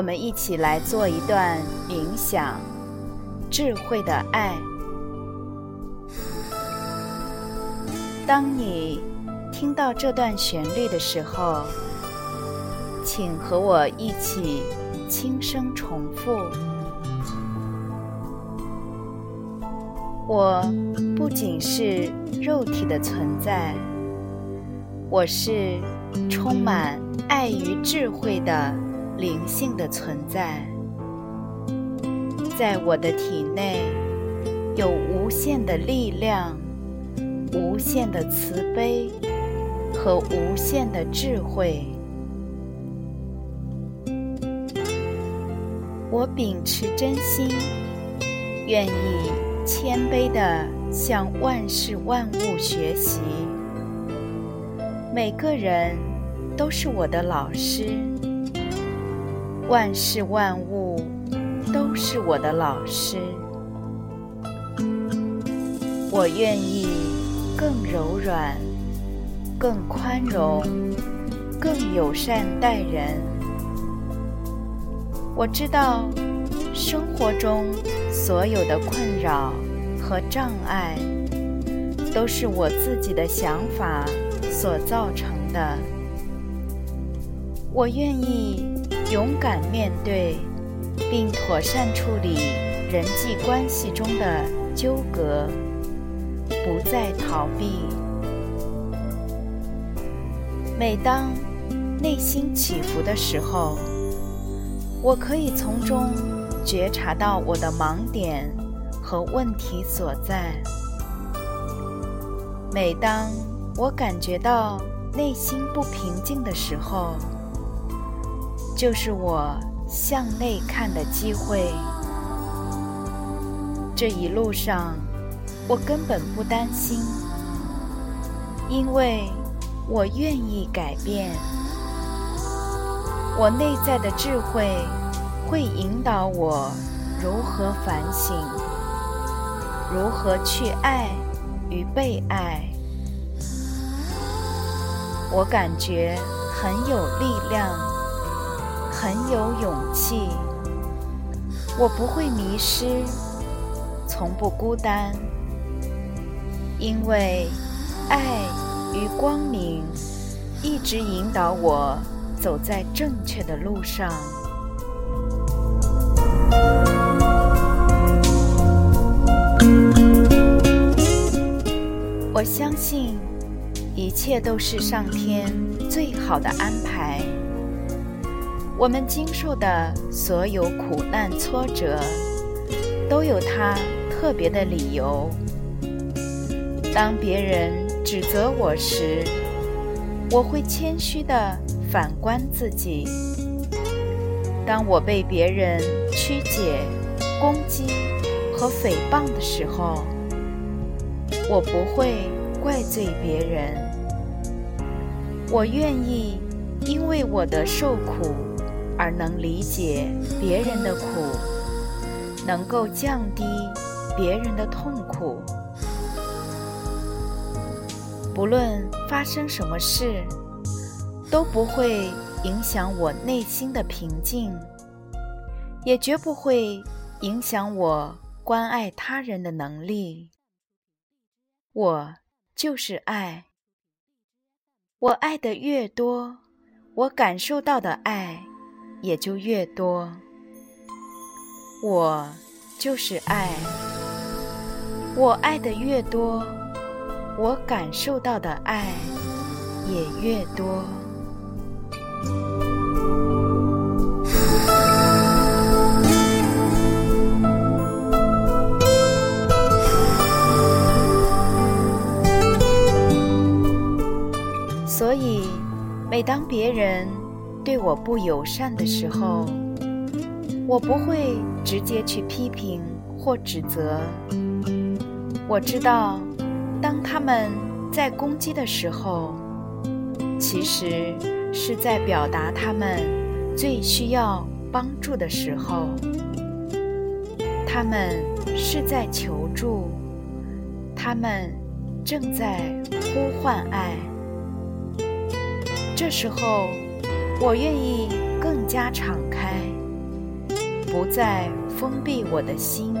我们一起来做一段冥想，智慧的爱。当你听到这段旋律的时候，请和我一起轻声重复：我不仅是肉体的存在，我是充满爱与智慧的灵性的存在。在我的体内有无限的力量。无限的慈悲和无限的智慧，我秉持真心，愿意谦卑地向万事万物学习。每个人都是我的老师，万事万物都是我的老师。我愿意。更柔软，更宽容，更友善待人。我知道，生活中所有的困扰和障碍，都是我自己的想法所造成的。我愿意勇敢面对，并妥善处理人际关系中的纠葛。不再逃避。每当内心起伏的时候，我可以从中觉察到我的盲点和问题所在。每当我感觉到内心不平静的时候，就是我向内看的机会。这一路上。我根本不担心，因为我愿意改变。我内在的智慧会引导我如何反省，如何去爱与被爱。我感觉很有力量，很有勇气。我不会迷失，从不孤单。因为爱与光明一直引导我走在正确的路上。我相信一切都是上天最好的安排。我们经受的所有苦难挫折，都有它特别的理由。当别人指责我时，我会谦虚地反观自己；当我被别人曲解、攻击和诽谤的时候，我不会怪罪别人。我愿意因为我的受苦而能理解别人的苦，能够降低别人的痛苦。不论发生什么事，都不会影响我内心的平静，也绝不会影响我关爱他人的能力。我就是爱，我爱的越多，我感受到的爱也就越多。我就是爱，我爱的越多。我感受到的爱也越多，所以每当别人对我不友善的时候，我不会直接去批评或指责。我知道，当他们在攻击的时候，其实是在表达他们最需要帮助的时候。他们是在求助，他们正在呼唤爱。这时候，我愿意更加敞开，不再封闭我的心。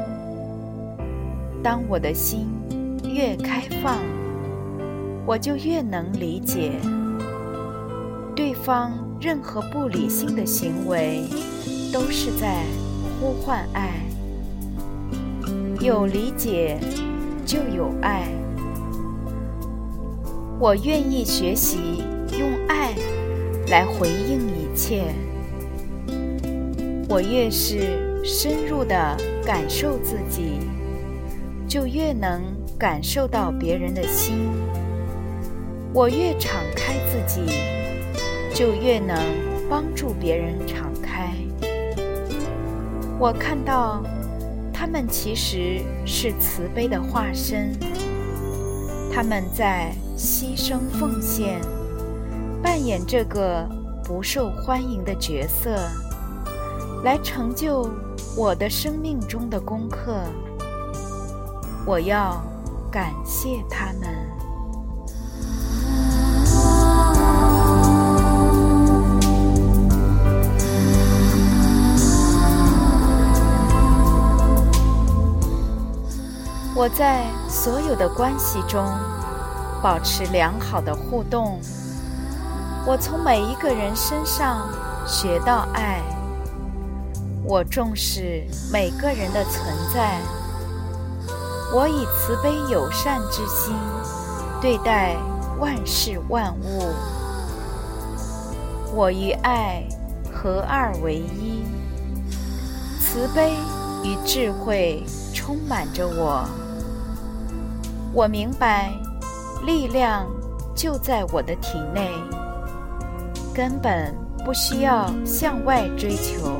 当我的心越开放，我就越能理解对方任何不理性的行为，都是在呼唤爱。有理解，就有爱。我愿意学习来回应一切。我越是深入的感受自己。就越能感受到别人的心。我越敞开自己，就越能帮助别人敞开。我看到他们其实是慈悲的化身，他们在牺牲奉献，扮演这个不受欢迎的角色，来成就我的生命中的功课。我要感谢他们。我在所有的关系中保持良好的互动。我从每一个人身上学到爱。我重视每个人的存在。我以慈悲友善之心对待万事万物，我与爱合二为一，慈悲与智慧充满着我。我明白，力量就在我的体内，根本不需要向外追求。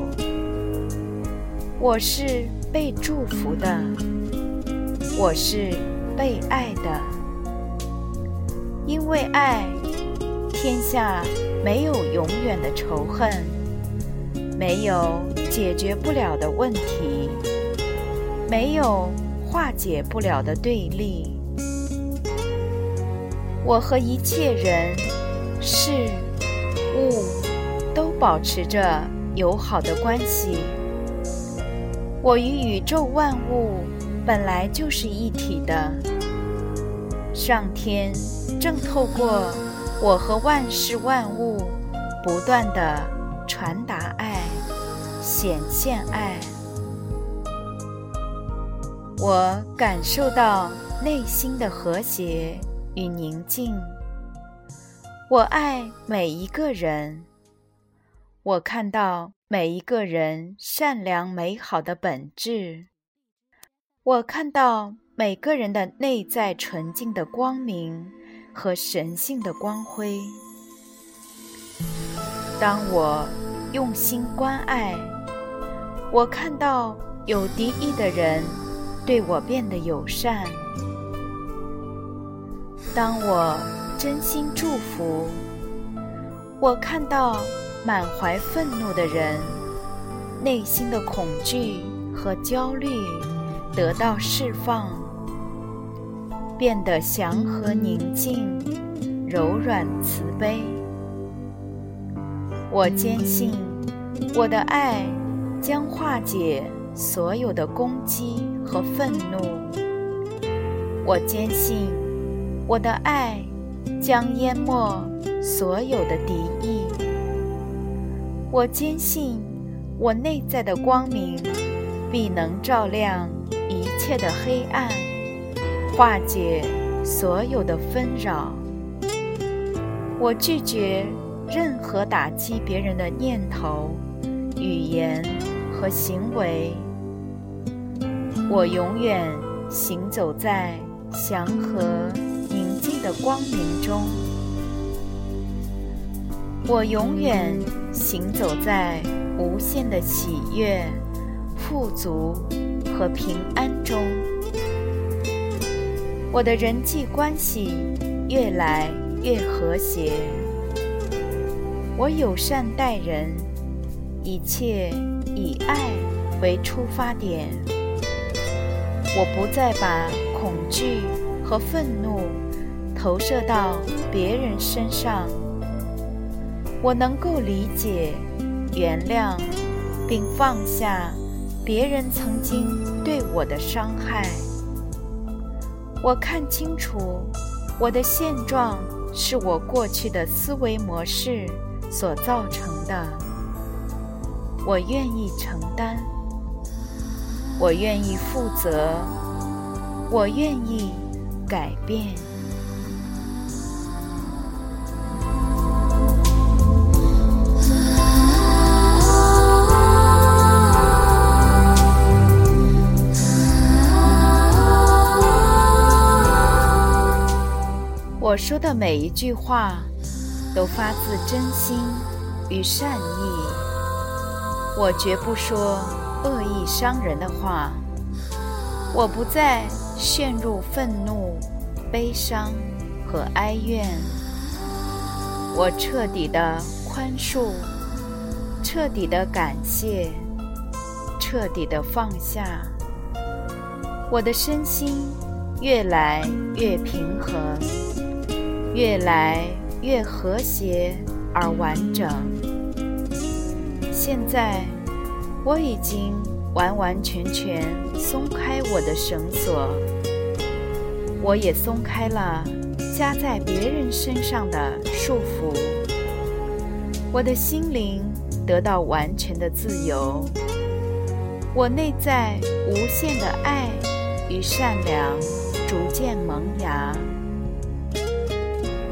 我是被祝福的。我是被爱的，因为爱，天下没有永远的仇恨，没有解决不了的问题，没有化解不了的对立。我和一切人、事、物都保持着友好的关系。我与宇宙万物。本来就是一体的，上天正透过我和万事万物，不断的传达爱，显现爱。我感受到内心的和谐与宁静。我爱每一个人，我看到每一个人善良美好的本质。我看到每个人的内在纯净的光明和神性的光辉。当我用心关爱，我看到有敌意的人对我变得友善。当我真心祝福，我看到满怀愤怒的人内心的恐惧和焦虑。得到释放，变得祥和宁静、柔软慈悲。我坚信，我的爱将化解所有的攻击和愤怒。我坚信，我的爱将淹没所有的敌意。我坚信，我内在的光明必能照亮。一切的黑暗，化解所有的纷扰。我拒绝任何打击别人的念头、语言和行为。我永远行走在祥和宁静光明中。我永远行走在无限的喜悦、富足和平安中。我的人际关系越来越和谐。我友善待人，一切以爱为出发点。我不再把恐惧和愤怒投射到别人身上。我能够理解、原谅，并放下别人曾经对我的伤害。我看清楚，我的现状是我过去的思维模式所造成的。我愿意承担，我愿意负责，我愿意改变。我说的每一句话，都发自真心与善意。我绝不说恶意伤人的话。我不再陷入愤怒、悲伤和哀怨。我彻底的宽恕，彻底的感谢，彻底的放下。我的身心越来越平和。越来越和谐而完整。现在，我已经完完全全松开我的绳索，我也松开了加在别人身上的束缚。我的心灵得到完全的自由，我内在无限的爱与善良逐渐萌芽。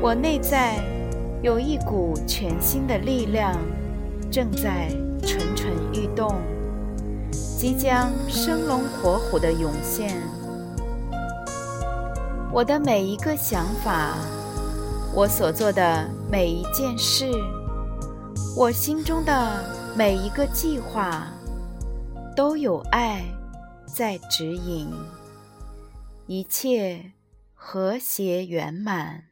我内在有一股全新的力量正在蠢蠢欲动，即将生龙活虎的涌现。我的每一个想法，我所做的每一件事，我心中的每一个计划，都有爱在指引，一切和谐圆满。